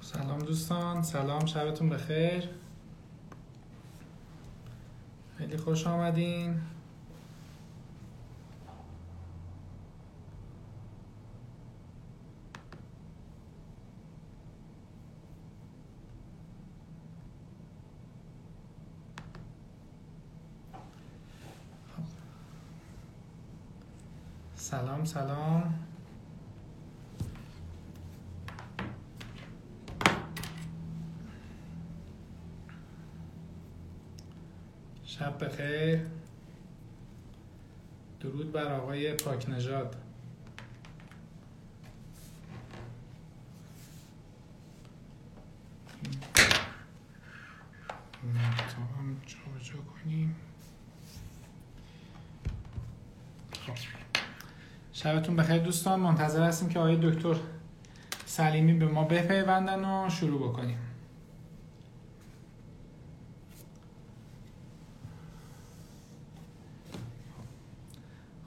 سلام دوستان سلام شبتون بخیر. خیلی خوش آمدین. سلام سلام. شب بخیر. درود بر آقای پاک نژاد هم جا کنیم. خب. شبتون بخیر دوستان. منتظر هستیم که آقای دکتر سلیمی به ما بپیوندن و شروع بکنیم.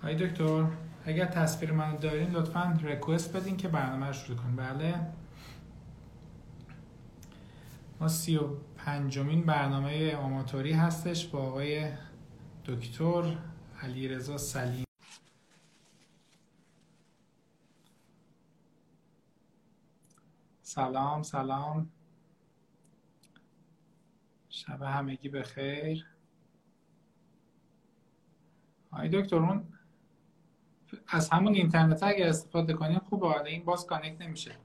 آقای دکتر اگر تصویر منو دارین لطفا ریکوست بدین که برنامه رو شروع کنیم. بله. ما سی و پنجمین برنامه آماتوری هستش با آقای دکتر علیرضا سلیم. سلام سلام. شب همگی بخیر. آقای دکتر اون از همون اینترنت اگر استفاده کنیم خوبه حالا این باز کانکت نمیشه.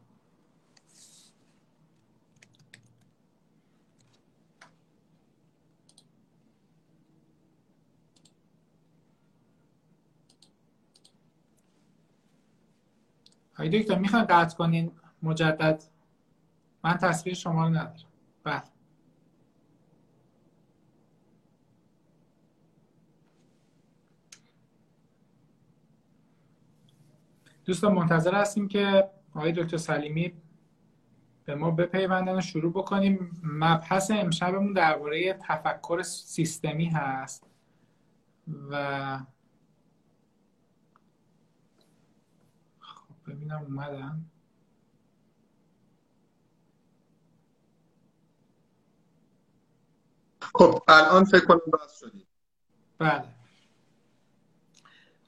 های دکتر می‌خواین قطع کنین مجدد؟ من تصویر شما رو ندارم. بله. دوستان منتظر هستیم که آقای دکتر سلیمی به ما بپیوندن و شروع بکنیم. مبحث امشبمون درباره تفکر سیستمی هست و خب ببینم اومدن. خب الان فکر کنم باز شدید بله.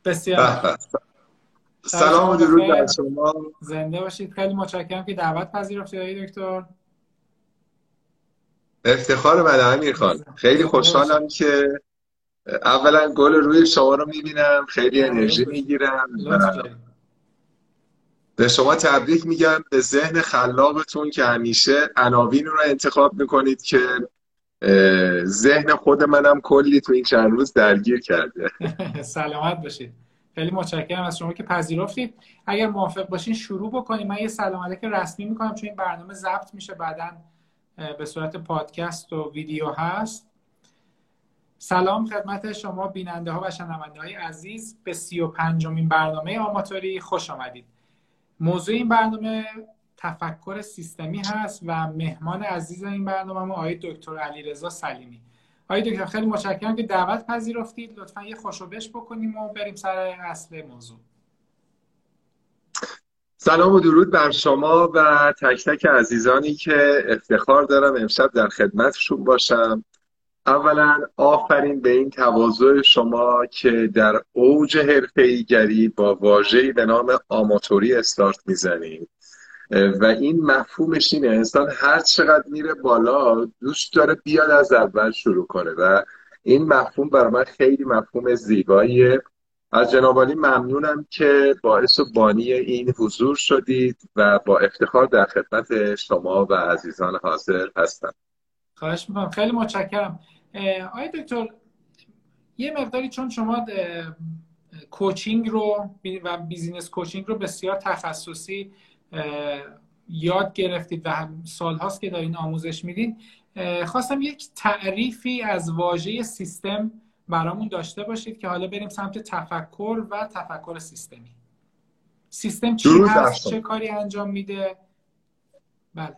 بسیار. سلام و درود بر شما. زنده باشید. خیلی متشکرم که دعوت پذیرفتید آقای دکتر. افتخار من امیر خان. خیلی خوشحالم که اولا گل روی شما رو می‌بینم خیلی انرژی می‌گیرم به شما تبریک میگم به ذهن خلاقتون که همیشه عناوین رو انتخاب می‌کنید که ذهن خود منم کلی تو این چند روز درگیر کرده. سلامت باشید. خیلی متشکرم از شما که پذیرفتید. اگر موافق باشین شروع بکنیم. من یه سلام علیک رسمی می‌کنم چون این برنامه ضبط میشه. بعدا به صورت پادکست و ویدیو هست. سلام خدمت شما بیننده ها و شنونده های عزیز به سی و پنجمین برنامه آماتوری. خوش آمدید. موضوع این برنامه تفکر سیستمی هست و مهمان عزیز این برنامه ما آقای دکتر علیرضا سلیمی. آقای دکتر خیلی متشکرم که دعوت پذیرفتید. لطفا یه خوشوبش بکنیم و بریم سر اصل موضوع. سلام و درود بر شما و تک تک عزیزانی که افتخار دارم امشب در خدمتشون باشم. اولا آفرین به این تواضع شما که در اوج حرفه‌ایگری با واژه‌ای به نام آماتوری استارت می‌زنید. و این مفهومش اینه. انسان هر چقدر میره بالا دوست داره بیاد از اول شروع کنه. و این مفهوم برای من خیلی مفهوم زیباییه. از جناب ممنونم که باعث و بانی این حضور شدید و با افتخار در خدمت شما و عزیزان حاضر هستم. خواهش می‌کنم. خیلی متشکرم. آقای دکتر یه مقداری چون شما کوچینگ رو و بیزینس کوچینگ رو بسیار تخصصی یاد گرفتید و سال هاست که دارین آموزش میدین. خواستم یک تعریفی از واژه سیستم برامون داشته باشید که حالا بریم سمت تفکر و تفکر سیستمی. سیستم چی هست؟ چه کاری انجام میده؟ بله.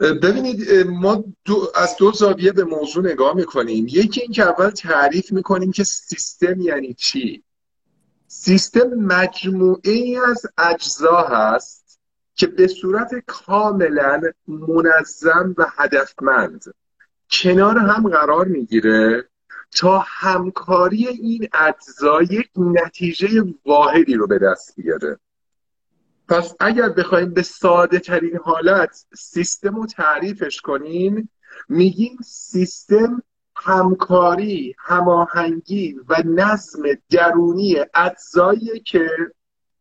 ببینید ما دو از دو زاویه به موضوع نگاه می‌کنیم. یکی این که اول تعریف می‌کنیم که سیستم یعنی چی. سیستم مجموعه ای از اجزا هست که به صورت کاملا منظم و هدفمند کنار هم قرار می‌گیره تا همکاری این اجزا یک نتیجه واحدی رو به دست بیاره. پس اگر بخوایم به ساده ترین حالت سیستم رو تعریفش کنیم میگیم سیستم همکاری هماهنگی و نظم درونی اجزایی که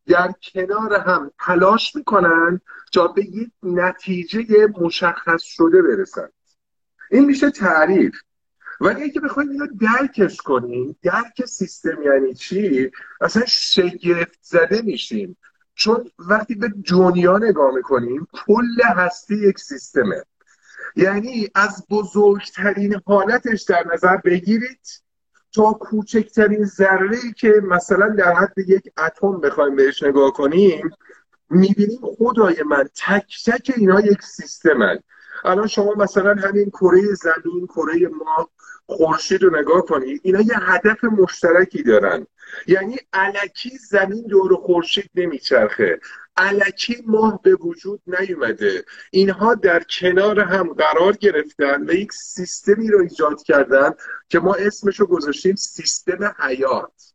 در کنار هم تلاش می‌کنن تا به یک نتیجه مشخص شده برسن. این میشه تعریف. ولی اگه بخوایم اینو درکش کنیم درک سیستم یعنی چی؟ اصلا شگفت زده میشیم. چون وقتی به دنیا نگاه می‌کنیم کل هستی یک سیستمه. یعنی از بزرگترین حالتش در نظر بگیرید تا کوچکترین ذره که مثلا در حد یک اتم بخوایم بهش نگاه کنیم می‌بینیم خدای من تک تک اینا یک سیستمن. الان شما مثلا همین کره زمین کره ما خورشید رو نگاه کنید اینا یه هدف مشترکی دارن. یعنی علکی زمین دور خورشید نمیچرخه. علکی ماه به وجود نیومده. اینها در کنار هم قرار گرفتن و یک سیستمی رو ایجاد کردن که ما اسمش رو گذاشتیم سیستم حیات.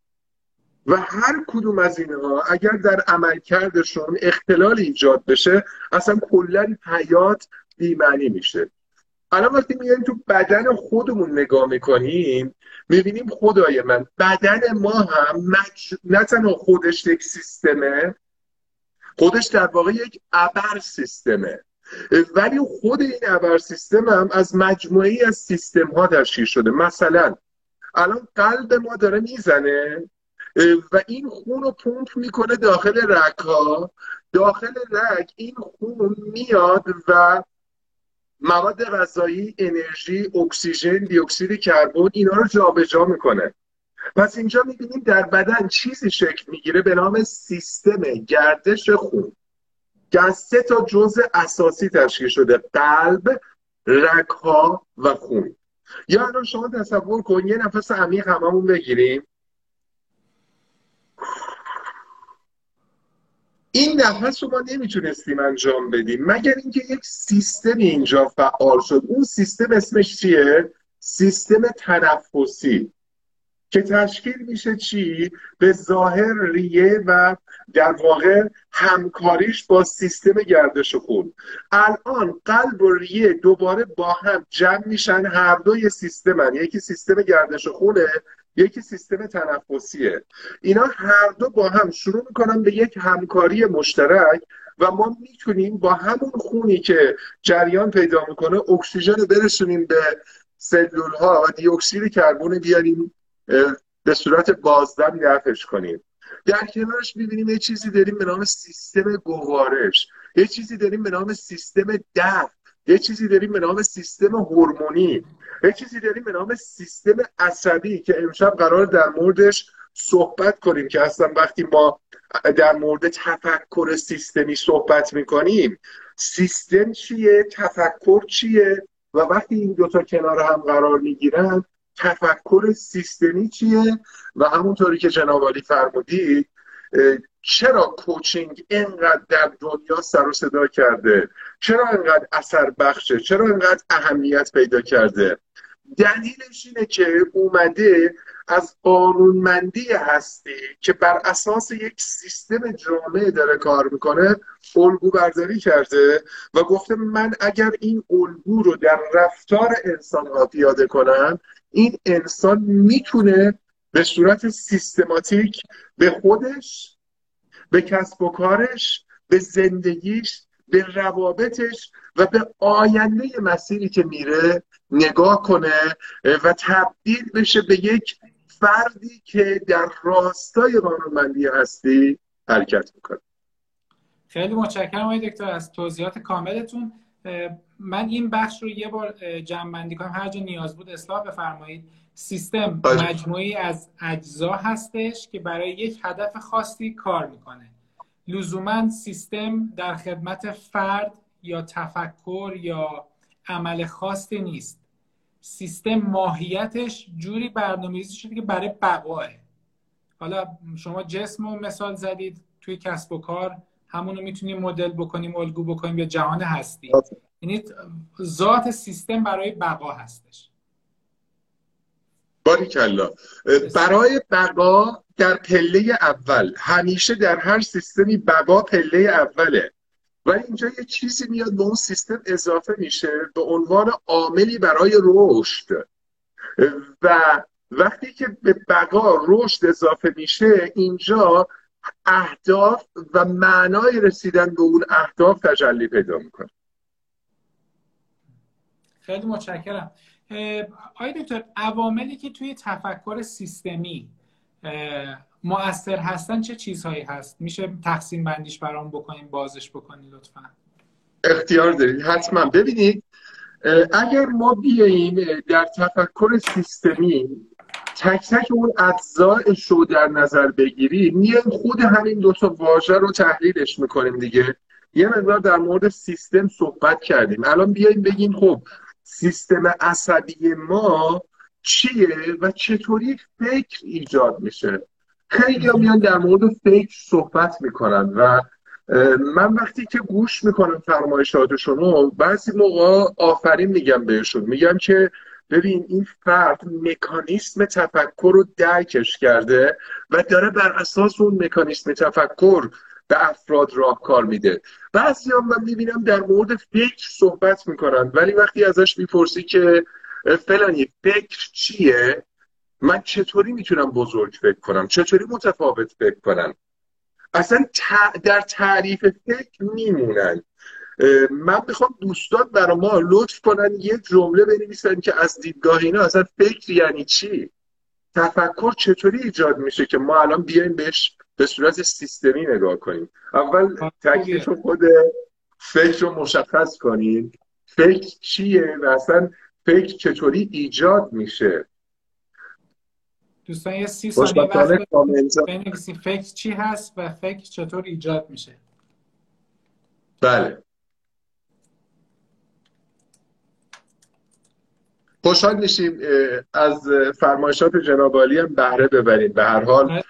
و هر کدوم از اینها اگر در عملکردشون اختلال ایجاد بشه اصلا کلا حیات بیمعنی میشه. الان وقتی میایم تو بدن خودمون نگاه می‌کنیم می‌بینیم خدای من بدن ما هم مج... نه تنها خودش یک سیستمه خودش در واقع یک ابر سیستمه. ولی خود این ابر سیستم هم از مجموعی از سیستم ها تشکیل شده. مثلا الان قلب ما داره می‌زنه و این خون رو پمپ می‌کنه داخل رگ ها داخل رگ این خون میاد و مواد غذایی انرژی اکسیژن دیوکسید کربن اینا رو جابجا جا می‌کنه. پس اینجا می‌بینیم در بدن چیزی شکل می‌گیره به نام سیستم گردش خون که از تا جزء اساسی تشکیل شده قلب رگها و خون. یا الان شما تصور کن یه نفس عمیق هممون بگیریم. این نفس رو ما نمی‌تونستیم انجام بدیم. مگر اینکه یک سیستم اینجا فعال شد؟ اون سیستم اسمش چیه؟ سیستم تنفسی. که تشکیل میشه چی؟ به ظاهر ریه و در واقع همکاریش با سیستم گردش خون. الان قلب و ریه دوباره با هم جمع میشن هر دوی سیستمن. یکی سیستم گردش خونه یکی سیستم تنفسیه. اینا هر دو با هم شروع می‌کنن به یک همکاری مشترک و ما می‌تونیم با همون خونی که جریان پیدا می‌کنه اکسیژن رو برسونیم به سلول ها و دی اکسید کربن بیاریم به صورت بازدم دفعش کنیم. در کنارش می‌بینیم یه چیزی داریم به نام سیستم گوارش. یه چیزی داریم به نام سیستم دفع. یه چیزی داریم به نام سیستم هورمونی. یه چیزی داریم به نام سیستم عصبی که امشب قرار در موردش صحبت کنیم که اصلا وقتی ما در مورد تفکر سیستمی صحبت می‌کنیم سیستم چیه؟ تفکر چیه؟ و وقتی این دوتا کنار هم قرار می‌گیرن تفکر سیستمی چیه؟ و همونطوری که جناب علی فرمودید چرا کوچینگ اینقدر در دنیا سر و صدا کرده؟ چرا اینقدر اثر بخشه؟ چرا اینقدر اهمیت پیدا کرده؟ دلیلش اینه که اومده از قانونمندی هستی که بر اساس یک سیستم جامعه داره کار می‌کنه الگو برداری کرده و گفته من اگر این الگو رو در رفتار انسان ها پیاده کنم این انسان می‌تونه به صورت سیستماتیک به خودش به کسب و کارش به زندگیش به روابطش و به آینده مسیری که میره نگاه کنه و تبدیل بشه به یک فردی که در راستای قانونمندی هستی حرکت می‌کنه. خیلی متشکرم آقای دکتر. از توضیحات کاملتون من این بخش رو یه بار جمع بندی کنم. هر جا نیاز بود اصلاح بفرمایید. سیستم مجموعی از اجزا هستش که برای یک هدف خاصی کار می‌کنه. لزوما سیستم در خدمت فرد یا تفکر یا عمل خاصی نیست. سیستم ماهیتش جوری برنامه‌ریزی شده که برای بقاه حالا شما جسم رو مثال زدید توی کسب و کار همونو می‌تونیم مدل بکنیم الگو بکنیم یا جهان هستی. یعنی ذات سیستم برای بقا هستش. باریکلا. برای بقا در پله اول همیشه در هر سیستمی بقا پله اوله. ولی اینجا یه چیزی میاد به اون سیستم اضافه میشه به عنوان عاملی برای رشد. و وقتی که به بقا رشد اضافه میشه اینجا اهداف و معنای رسیدن به اون اهداف تجلی پیدا می‌کنه. خیلی متشکرم. آیا دکتر عواملی که توی تفکر سیستمی مؤثر هستن چه چیزهایی هست؟ میشه تقسیم بندیش برام بکنیم بازش بکنیم لطفا. اختیار دارید. حتما. ببینید اگر ما بیاییم در تفکر سیستمی تک تک اون اجزایش رو در نظر بگیریم میایم خود همین دو تا واژه رو تحلیلش می‌کنیم دیگه. یه مقدار در مورد سیستم صحبت کردیم. الان بیایم بگیم خب سیستم عصبی ما چیه و چطوری فکر ایجاد میشه؟ خیلی میان در مورد فکر صحبت می‌کنن و من وقتی که گوش می‌کنم فرمایشاتشون رو بعضی موقع آفرین میگم بهشون. میگم که ببین این فرد مکانیسم تفکر رو درکش کرده و داره بر اساس اون مکانیسم تفکر به افراد راهکار میده. بعضی هم من می‌بینم در مورد فکر صحبت می‌کنن ولی وقتی ازش می‌پرسی که فلانی فکر چیه من چطوری می‌تونم بزرگ فکر کنم؟ چطوری متفاوت فکر کنم؟ اصلا در تعریف فکر میمونن. من می‌خوام دوستان برای ما لطف کنن یه جمله بنویسن که از دیدگاه اینا اصلا فکر یعنی چی؟ تفکر چطوری ایجاد میشه که ما الان بیایم بهش به صورت سیستمی نگاه کنیم؟ اول تکلیف خود فکر رو مشخص کنیم فکر چیه و اصلا فکر چطوری ایجاد میشه؟ دوستان یه سی ثانیه وقت فکر چی هست و فکر چطور ایجاد میشه؟ بله. خوشحال میشیم از فرمایشات جناب عالی هم بهره ببریم. به هر حال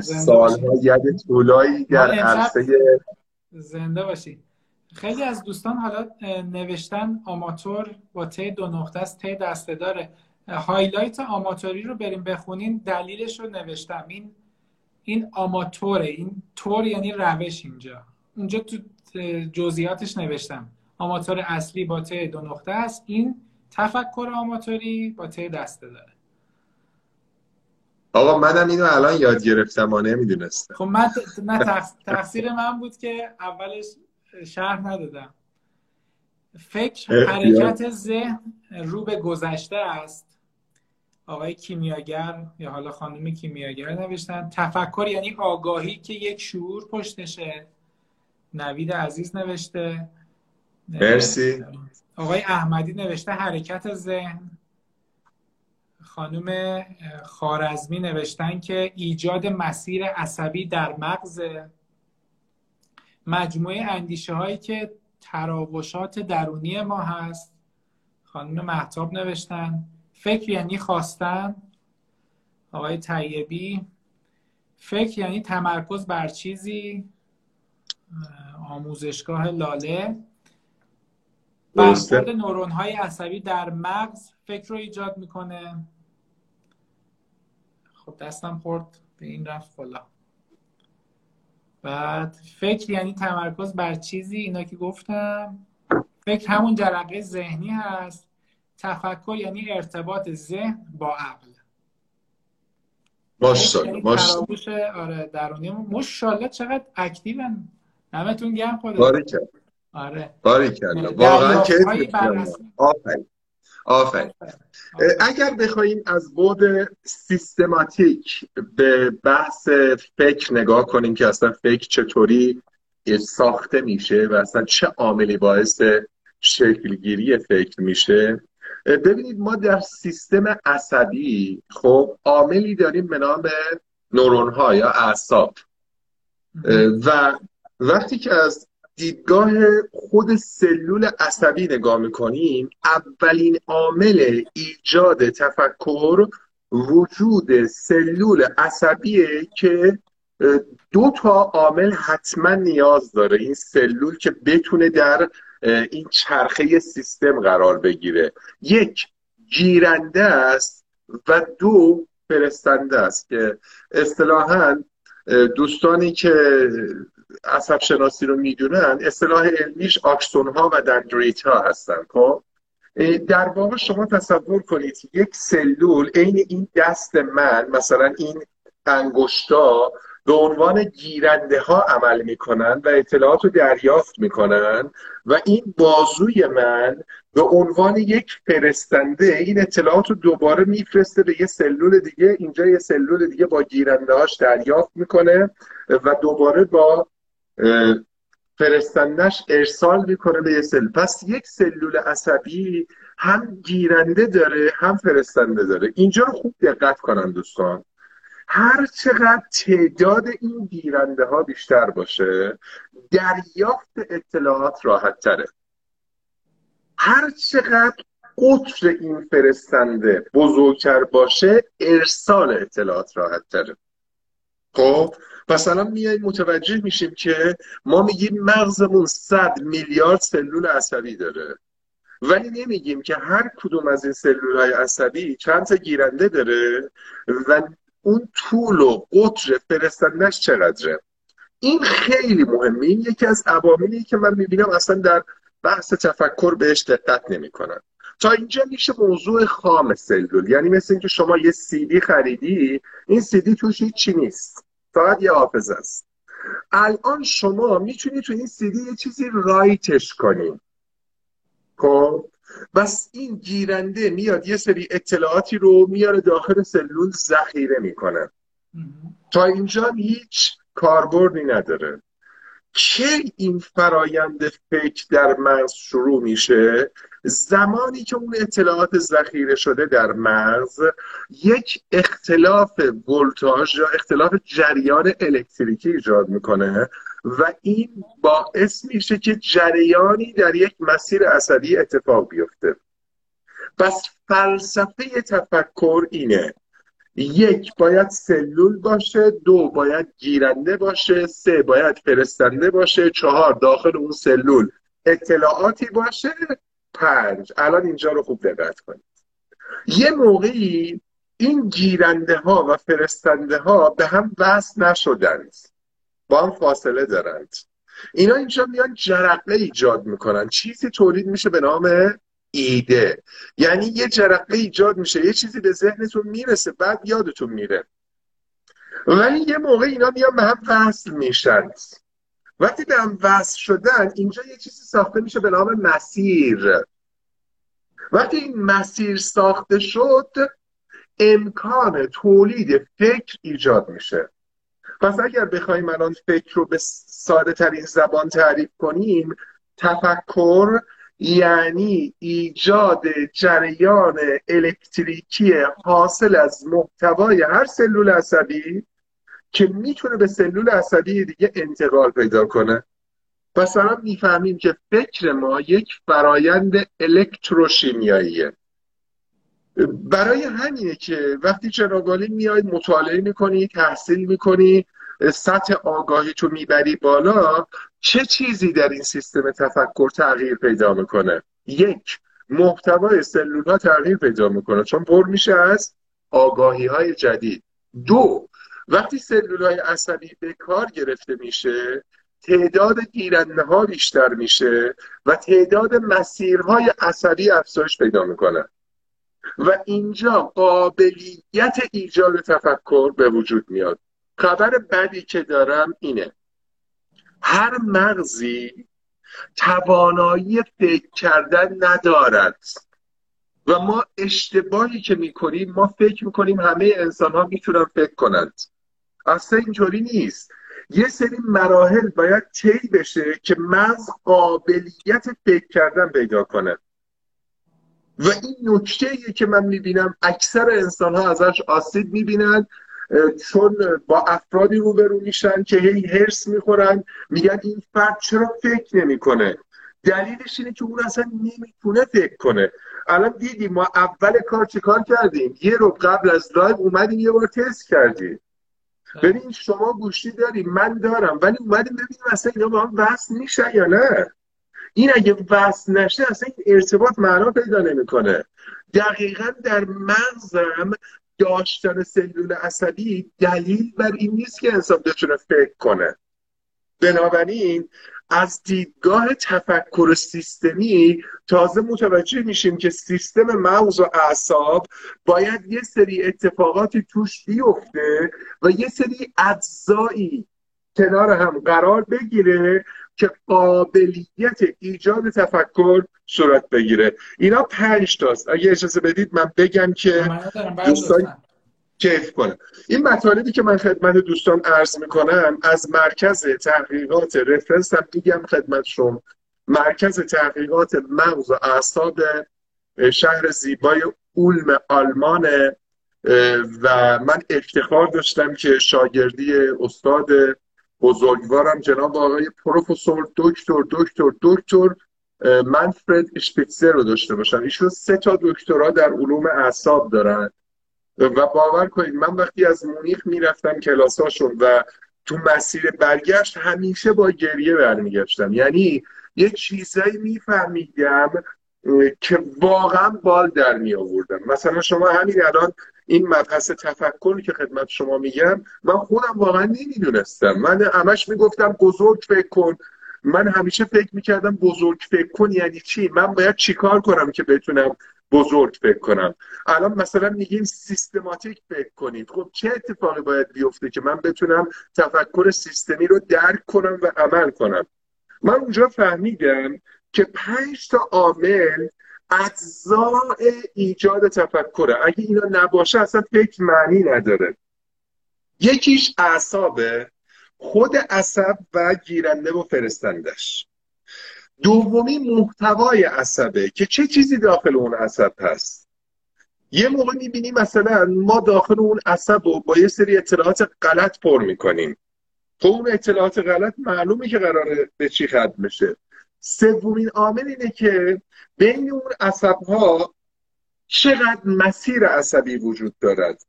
سالها ید طولایی در عرصه زنده باشید خیلی از دوستان حالا نوشتن آماتور با ت دو نقطه است. ت دسته داره. هایلایت آماتوری رو بریم بخونین. دلیلش رو نوشتم. این این آماتوره. این تور یعنی روش اینجا. اونجا تو جزئیاتش نوشتم. آماتور اصلی با ت دو نقطه است. این تفکر آماتوری با ت دسته داره. آقا منم اینو الان یاد گرفتم و نمی‌دونستم. خب من تقصیر من بود که اولش شرح ندادم. فکر حرکت ذهن رو به گذشته است. آقای کیمیاگر یا حالا خانم کیمیاگر نوشتن تفکر یعنی آگاهی که یک شعور پشتشه. نوید عزیز نوشته. مرسی. آقای احمدی نوشته حرکت ذهن. خانم خارزمی نوشتن که ایجاد مسیر عصبی در مغز. مجموعه اندیشه هایی که تراوشات درونی ما هست. خانم محتاب نوشتن. فکر یعنی خواستن. آقای طیبی. فکر یعنی تمرکز بر چیزی. آموزشگاه لاله. برخورد نورون های عصبی در مغز فکر رو ایجاد می‌کنه. خب دستم خورد به این رفت بالا. بعد فکر یعنی تمرکز بر چیزی اینا که گفتم. فکر همون جرقه ذهنی هست. تفکر یعنی ارتباط ذهن با عقل. ماشاءالله یعنی ماشاءالله آره درونی ماشاءالله چقدر اکتیون نمتون گرم بارکه آره. بارکالله واقعا که آفرین. آفرین. اگر بخوایم از بود سیستماتیک به بحث فکر نگاه کنیم که اصلا فکر چطوری ساخته میشه و اصلا چه عاملی باعث شکلگیری فکر میشه ببینید ما در سیستم عصبی خب عاملی داریم به نام نورون ها یا اعصاب. و وقتی که از دیدگاه خود سلول عصبی نگاه می‌کنیم اولین عامل ایجاد تفکر وجود سلول عصبیه که دو تا عامل حتما نیاز داره این سلول که بتونه در این چرخه سیستم قرار بگیره. یک گیرنده است و دو فرستنده است که اصطلاحا دوستانی که عصب شناسی رو می‌دونن اصطلاح علمیش آکسون ها و دندریت ها هستن خب؟ در واقع شما تصور کنید یک سلول عین این دست من مثلا این انگشتا به عنوان گیرنده ها عمل می‌کنن و اطلاعات رو دریافت می‌کنن و این بازوی من به عنوان یک فرستنده این اطلاعات رو دوباره میفرسته به یه سلول دیگه اینجا یه سلول دیگه با گیرنده هاش دریافت می‌کنه و دوباره با فرستندش ارسال می‌کنه به یه سلول پس یک سلول عصبی هم گیرنده داره هم فرستنده داره. اینجا رو خوب دقت کنن دوستان. هر چقدر تعداد این گیرنده ها بیشتر باشه دریافت اطلاعات راحت تره. هر چقدر قطر این فرستنده بزرگتر باشه ارسال اطلاعات راحت تره. خب مثلا میای متوجه میشیم که ما میگیم مغزمون صد میلیارد سلول عصبی داره. ولی نمیگیم که هر کدوم از این سلول های عصبی چند تا گیرنده داره و اون طول و قطر فرستندش چقدره. این خیلی مهمه. این یکی از عواملی که من می‌بینم اصلا در بحث تفکر بهش دقت نمی‌کنن. تا اینجا میشه موضوع خام سلول یعنی مثل اینکه شما یه سیدی خریدی این سیدی توش هیچی نیست. فقط یه حافظ است. الان شما می‌تونی تو این سیدی یه چیزی رایتش کنی. خب؟ بس این گیرنده میاد یه سری اطلاعاتی رو میاره داخل سلول ذخیره می‌کنه. تا اینجا هیچ کاربردی نداره. کی این فرایند فکر در مغز شروع میشه؟ زمانی که اون اطلاعات ذخیره شده در مغز یک اختلاف ولتاژ یا اختلاف جریان الکتریکی ایجاد می‌کنه و این باعث میشه که جریانی در یک مسیر عصبی اتفاق بیفته. پس فلسفه تفکر اینه یک باید سلول باشه دو باید گیرنده باشه سه باید فرستنده باشه چهار داخل اون سلول اطلاعاتی باشه پنج. الان اینجا رو خوب دقت کنید. یه موقعی این گیرنده ها و فرستنده ها به هم وصل نشدند. با هم فاصله دارند. اینا اینجا میان جرقه ایجاد می‌کنن. چیزی تولید میشه به نام ایده. یعنی یه جرقه ایجاد میشه یه چیزی به ذهنتون می‌رسه بعد یادتون میره. ولی یه موقع اینا میان به هم وصل میشن. وقتی به هم وصل شدن اینجا یه چیزی ساخته میشه به نام مسیر. وقتی این مسیر ساخته شد امکان تولید فکر ایجاد میشه. پس اگر بخوایم الان فکر رو به ساده ترین زبان تعریف کنیم تفکر یعنی ایجاد جریان الکتریکی حاصل از محتوای هر سلول عصبی که می‌تونه به سلول عصبی دیگه انتقال پیدا کنه. مثلا می‌فهمیم که فکر ما یک فرایند الکتروشیمیاییه. برای همینه که وقتی چراگالی میاید مطالعه می‌کنی تحصیل می‌کنی سطح آگاهی تو می‌بری بالا چه چیزی در این سیستم تفکر تغییر پیدا می‌کنه؟ یک محتوای سلول ها تغییر پیدا می‌کنه چون پر میشه از آگاهی های جدید. دو وقتی سلول های عصبی به کار گرفته میشه تعداد گیرنده ها بیشتر میشه و تعداد مسیرهای عصبی افزایش پیدا می‌کنه. و اینجا قابلیت ایجاد تفکر به وجود میاد. خبر بدی که دارم اینه. هر مغزی توانایی فکر کردن ندارد. و ما اشتباهی که می‌کنیم ما فکر می‌کنیم همه انسان ها می‌تونن فکر کنند. اصلا اینطوری نیست. یه سری مراحل باید طی بشه که مغز قابلیت فکر کردن پیدا کنه. و این نکته که من می‌بینم اکثر انسان ها ازش آسیب می‌بینن چون با افرادی روبرو میشن که هی هرس می‌خورن میگن این فرد چرا فکر نمی‌کنه؟ دلیلش اینه که اون اصلا نمی‌تونه فکر کنه. الان دیدیم ما اول کار چه کار کردیم؟ یه روز قبل از live اومدیم یه بار تست کردیم. ببین شما گوشی داری من دارم ولی اومدیم ببینیم اصلا اینا با هم وصل میشن یا نه. این اگه وصل نشه اصلا این ارتباط معنا پیدا نمی‌کنه. دقیقا در مغزم، داشتن سلول عصبی دلیل بر این نیست که انسان بتونه فکر کنه. بنابراین از دیدگاه تفکر سیستمی تازه متوجه میشیم که سیستم مغز و اعصاب باید یه سری اتفاقاتی توش بیفته و یه سری اجزایی کنار هم قرار بگیره که قابلیت ایجاد تفکر صورت بگیره. اینا پنج تاست. اگه اجازه بدید من بگم که دوستان کیف کنم این مطالبی که من خدمت دوستان عرض می‌کنم از مرکز تحقیقات رفرنس هم میگم خدمت شما. مرکز تحقیقات مغز و اعصاب شهر زیبای اولم آلمان و من افتخار داشتم که شاگردی استاد بزرگوارم جناب آقای پروفسور دکتر دکتر دکتر منفرد اشپیتزر رو داشته باشم. ایشون سه تا دکترا در علوم اعصاب دارن. و باور کنید من وقتی از مونیخ می‌رفتم کلاساشون و تو مسیر برگشت همیشه با گریه برمیگشتم. یعنی یه چیزایی میفهمیدم که واقعا بال در می آوردم مثلا شما همین الان این مبحث تفکر که خدمت شما میگم من خودم واقعا نمی‌دونستم. من همش می‌گفتم بزرگ فکر کن. من همیشه فکر می‌کردم بزرگ فکر کن یعنی چی؟ من باید چیکار کنم که بتونم بزرگ فکر کنم؟ الان مثلا میگیم سیستماتیک فکر کنید. خب چه اتفاقی باید بیفته که من بتونم تفکر سیستمی رو درک کنم و عمل کنم؟ من اونجا فهمیدم که پنج تا عامل اجزاء ایجاد تفکره. اگه اینا نباشه اصلا فکر معنی نداره. یکیش اعصابه. خود عصب و گیرنده و فرستندش. دومی محتوای عصبه که چه چیزی داخل اون عصب هست؟ یه موقع می‌بینیم مثلا ما داخل اون عصب رو با یه سری اطلاعات غلط پر می‌کنیم. خب اون اطلاعات غلط معلومه که قراره به چی ختم بشه. سومین عامل اینه که بین اون عصب ها چقدر مسیر عصبی وجود دارد.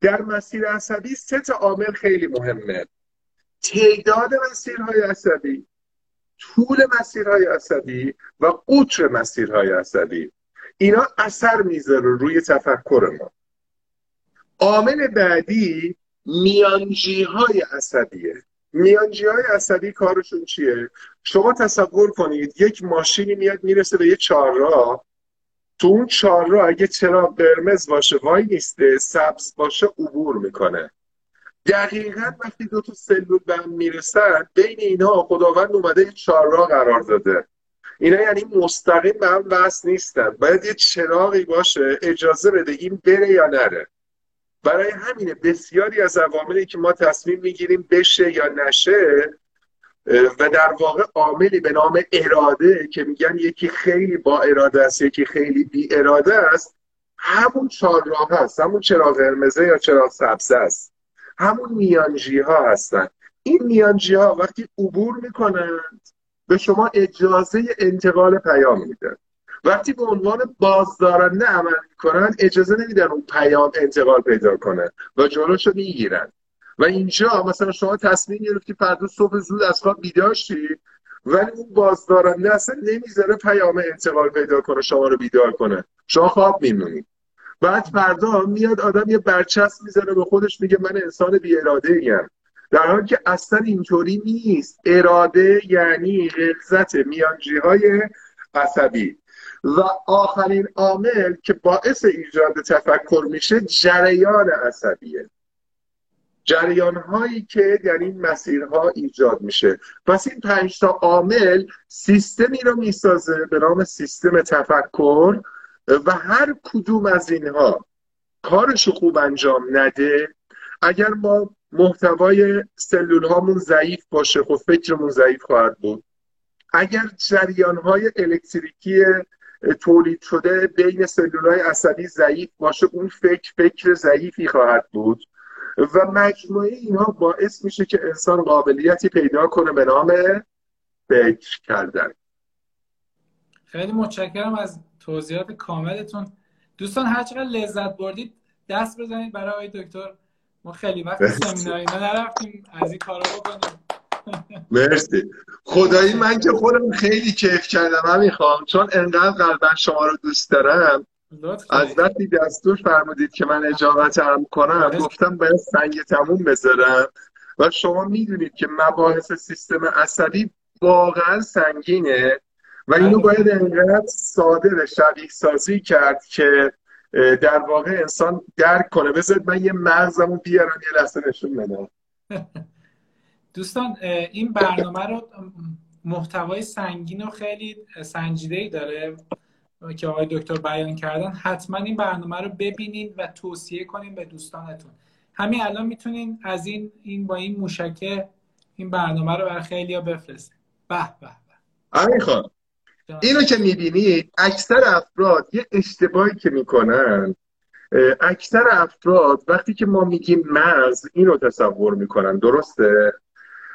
در مسیر عصبی سه تا عامل خیلی مهمه. تعداد مسیرهای عصبی طول مسیرهای عصبی و قطر مسیرهای عصبی. اینا اثر می‌ذاره روی تفکر ما. عامل بعدی میانجی های عصبیه. میانجی های عصبی کارشون چیه؟ شما تصور کنید یک ماشینی میاد می‌رسه به یه چهارراه. تو اون چهارراه اگه چراغ قرمز باشه وای نیسته سبز باشه عبور می‌کنه. دقیقا وقتی دو تا سلول به هم می‌رسن بین اینا خداوند اومده یه چهارراه قرار داده. اینا یعنی مستقیم به هم وصل نیستن. باید یه چراغی باشه اجازه بده این بره یا نره. برای همینه بسیاری از عواملی که ما تصمیم می‌گیریم بشه یا نشه و در واقع عاملی به نام اراده که میگن یکی خیلی با اراده است یکی خیلی بی اراده است همون چهارراه هست. همون چراغ قرمزه یا چراغ سبز است. همون میانجی ها هستن. این میانجی ها وقتی عبور می‌کنند به شما اجازه انتقال پیام میدن. وقتی به عنوان بازدارنده عمل می‌کنن اجازه نمیدن اون پیام انتقال پیدا کنه و جلوش رو می‌گیرن. و اینجا مثلا شما تصمیم گرفتی فردا صبح زود از خواب بیدار ولی اون بازدارنده اصلا نمی‌ذاره پیام انتقال پیدا کنه شما رو بیدار کنه. شما خواب میمونید بعد فردا میاد آدم یه برچسب می‌زنه به خودش میگه من انسان بی اراده ایم در حالی که اصلا اینطوری نیست. اراده یعنی غلظت میانجی های عصبی. و آخرین عامل که باعث ایجاد تفکر میشه جریان عصبیه. جریان هایی که در این مسیرها ایجاد میشه. پس این پنج تا عامل سیستمی رو می‌سازه به نام سیستم تفکر و هر کدوم از اینها کارش خوب انجام نده. اگر ما محتوای سلول هامون ضعیف باشه خب فکرمون ضعیف خواهد بود. اگر جریان های الکتریکی تولید شده بین سلول های عصبی ضعیف باشه اون فکر فکر ضعیفی خواهد بود. و مجموعه اینها باعث میشه که انسان قابلیتی پیدا کنه به نام فکر کردن. خیلی متشکرم از توضیحات کاملتون. دوستان هر چقدر لذت بردید دست بزنید برای دکتر. ما خیلی وقت سمینار اینا نرفتیم. از این کارا بکنیم. مرسی. خدایی من که خودم خیلی کیف کردم من می‌خوام چون انقدر قلبا شما رو دوست دارم از وقتی دستور فرمودید که من اجابت هم کنم گفتم باید سنگ تموم بذارم. و شما می‌دونید که مباحث سیستم عصبی واقعا سنگینه و اینو بله. باید انقدر ساده شبیه سازی کرد که در واقع انسان درک کنه. بذارید من یه مغزمو بیارم یه لحظه نشون بدم. دوستان این برنامه رو محتوای سنگین و خیلی سنجیده ای داره که آقای دکتر بیان کردن. حتما این برنامه رو ببینید و توصیه کنید به دوستانتون. همین الان می‌تونین از این این با این موشکه این برنامه رو برای خیلی ها بفرستید به به. به اینو که می‌بینید اکثر افراد یه اشتباهی که می‌کنن اکثر افراد وقتی که ما میگیم مغز اینو تصور می‌کنن. درسته.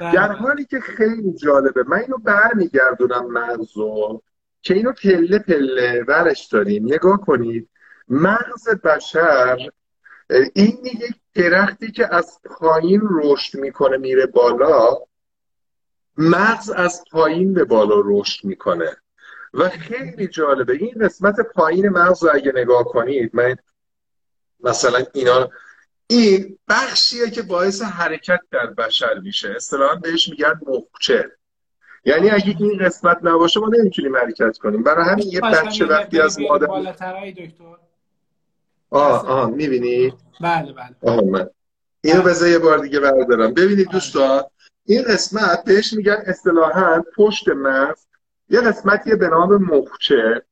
در حالی که خیلی جالبه. من اینو برمیگردونم مغزو که اینو پله پله ورش داریم. نگاه کنید. مغز بشر این یک درختی که از پایین رشد می‌کنه میره بالا مغز از پایین به بالا رشد می‌کنه. و خیلی جالبه. این قسمت پایین مغز رو اگه نگاه کنید من مثلا اینا این بخشیه که باعث حرکت در بشر میشه. اصطلاحا بهش میگن مخچه یعنی اگه این قسمت نباشه ما نمی‌تونیم حرکت کنیم. برای همین یه بچه وقتی از مادر آه آه می‌بینی؟ بله بله. آه من. اینو بذار یه بار دیگه بردارم. ببینید دوستان این قسمت بهش میگن اصطلاحا پشت مغز. یه قسمتی به نام مخچه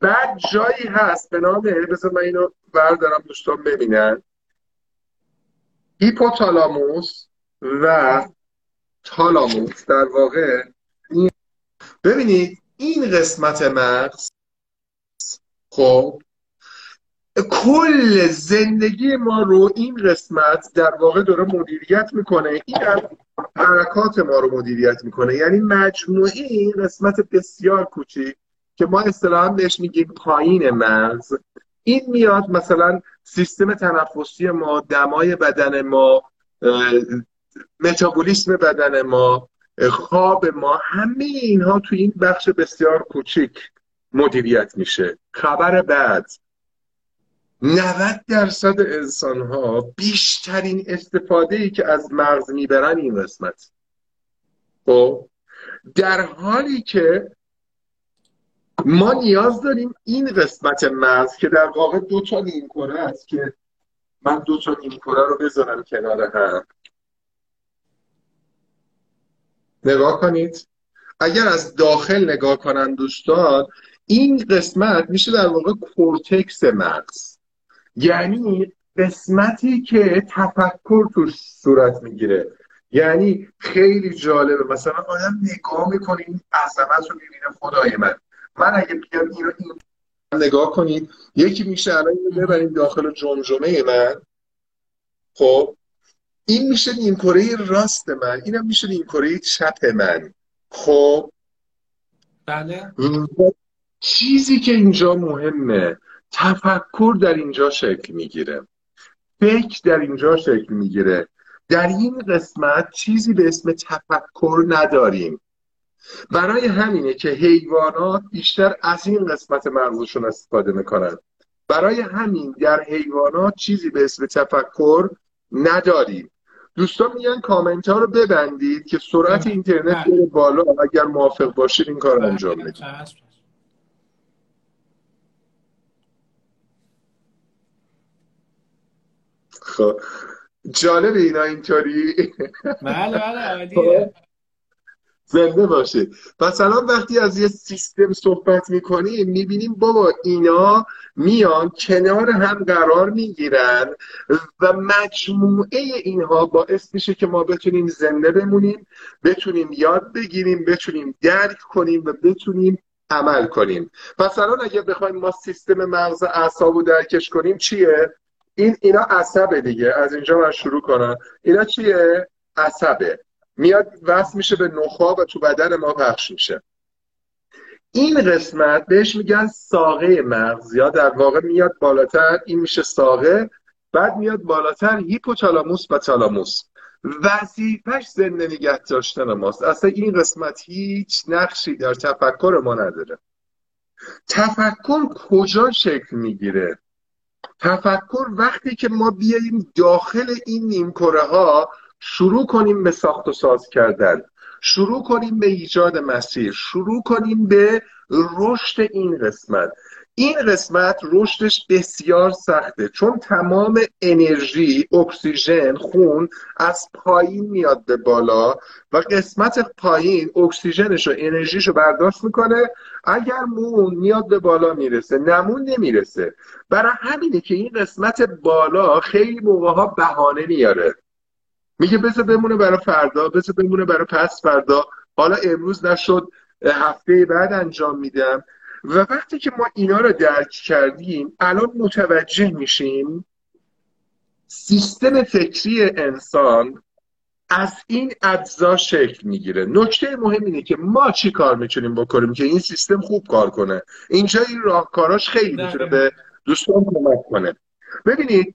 بعد جایی هست به نام بذار من اینو بردارم دوستان ببینن. هیپوتالاموس و تالاموس در واقع این ببینید این قسمت مغز خب کل زندگی ما رو این قسمت در واقع داره مدیریت می‌کنه. این حرکات ما رو مدیریت می‌کنه. یعنی مجموعی این قسمت بسیار کوچیک که ما اصطلاحا بهش میگیم پایین مغز. این میاد مثلا سیستم تنفسی ما دمای بدن ما متابولیسم بدن ما خواب ما همه اینها تو این بخش بسیار کوچیک مدیریت میشه. خبر بعد. 90 درصد انسان ها بیشترین استفاده ای که از مغز می‌برن این قسمت. خب در حالی که ما نیاز داریم این قسمت مغز که در واقع دو تا نیمکره است که من دو تا نیمکره رو بذارم کنار هم. نگاه کنید. اگر از داخل نگاه کنن دوستان این قسمت میشه در واقع کورتکس مغز یعنی قسمتی که تفکر توش صورت می‌گیره. یعنی خیلی جالبه. مثلا آدم نگاه می‌کنه این عظمت رو می‌بینه. خدای من. من اگه بیام اینو این نگاه کنید یکی میشه الان اینو ببریم داخل جمجمه من. خب؟ این میشه این کره راست من. اینم میشه این کره چپ من. خب؟ بله. چیزی که اینجا مهمه تفکر در اینجا شکل می‌گیره. فکر در اینجا شکل می‌گیره. در این قسمت چیزی به اسم تفکر نداریم. برای همینه که حیوانات بیشتر از این قسمت مغزشون استفاده می‌کنن. برای همین در حیوانات چیزی به اسم تفکر نداریم. دوستان میگن کامنت ها رو ببندید که سرعت اینترنت بره بالا. اگر موافق باشید این کار انجام بدید خب. جالب اینا اینطوری. بله بله زنده باشه. مثلا وقتی از یه سیستم صحبت می‌کنیم می‌بینیم بابا اینا میان کنار هم قرار می‌گیرن و مجموعه اینها باعث میشه که ما بتونیم زنده بمونیم بتونیم یاد بگیریم بتونیم درک کنیم و بتونیم عمل کنیم. مثلا اگر بخوایم ما سیستم مغز اعصاب رو درکش کنیم چیه؟ این اینا عصبه دیگه. از اینجا من شروع کنم. اینا چیه؟ عصبه. میاد وصل میشه به نخا و تو بدن ما پخش میشه. این قسمت بهش میگن ساقه مغز. یا در واقع میاد بالاتر این میشه ساقه. بعد میاد بالاتر هیپوتالاموس و تالاموس. وظیفش زنده نگه داشتن ماست. اصلا این قسمت هیچ نقشی در تفکر ما نداره. تفکر کجا شکل می‌گیره؟ تفکر وقتی که ما بیاییم داخل این نیمکره ها شروع کنیم به ساخت و ساز کردن. شروع کنیم به ایجاد مسیر. شروع کنیم به رشد این قسمت. این قسمت رشدش بسیار سخته چون تمام انرژی اکسیژن خون از پایین میاد به بالا و قسمت پایین اکسیژنش و انرژیش رو برداشت می‌کنه. اگر مون میاد به بالا می‌رسه نمون نمی‌رسه. برای همینه که این قسمت بالا خیلی موقع ها بهانه میاره. میگه بذار بمونه برای فردا بذار بمونه برای پس فردا. حالا امروز نشد هفته بعد انجام میدم. و وقتی که ما اینا رو درک کردیم الان متوجه میشیم سیستم فکری انسان از این اجزا شکل می‌گیره. نکته مهم اینه که ما چی کار می‌تونیم بکنیم که این سیستم خوب کار کنه؟ اینجا این راهکاراش خیلی می‌تونه به دوستان کمک کنه. ببینید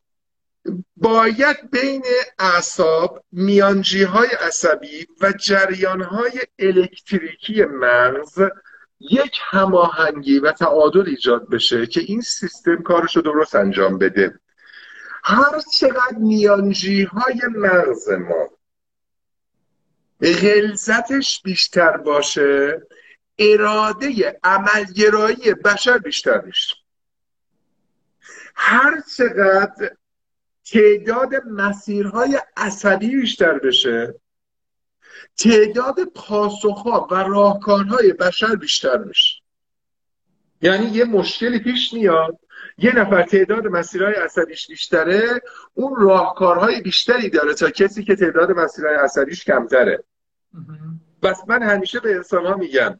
باید بین اعصاب میانجی های عصبی و جریان های الکتریکی مغز یک هماهنگی و تعادل ایجاد بشه که این سیستم کارش رو درست انجام بده. هر چقدر میانجی های مغز ما غلظتش بیشتر باشه اراده عملگرایی بشر بیشتر میشه. هر چقدر تعداد مسیرهای عصبی بیشتر بشه. تعداد پاسخها و راهکارهای بشر بیشتر میشه یعنی یه مشکلی پیش میاد یه نفر تعداد مسیرهای عصبیش بیشتره اون راهکارهای بیشتری داره تا کسی که تعداد مسیرهای عصبیش کمتره. بس من همیشه به انسان ها میگم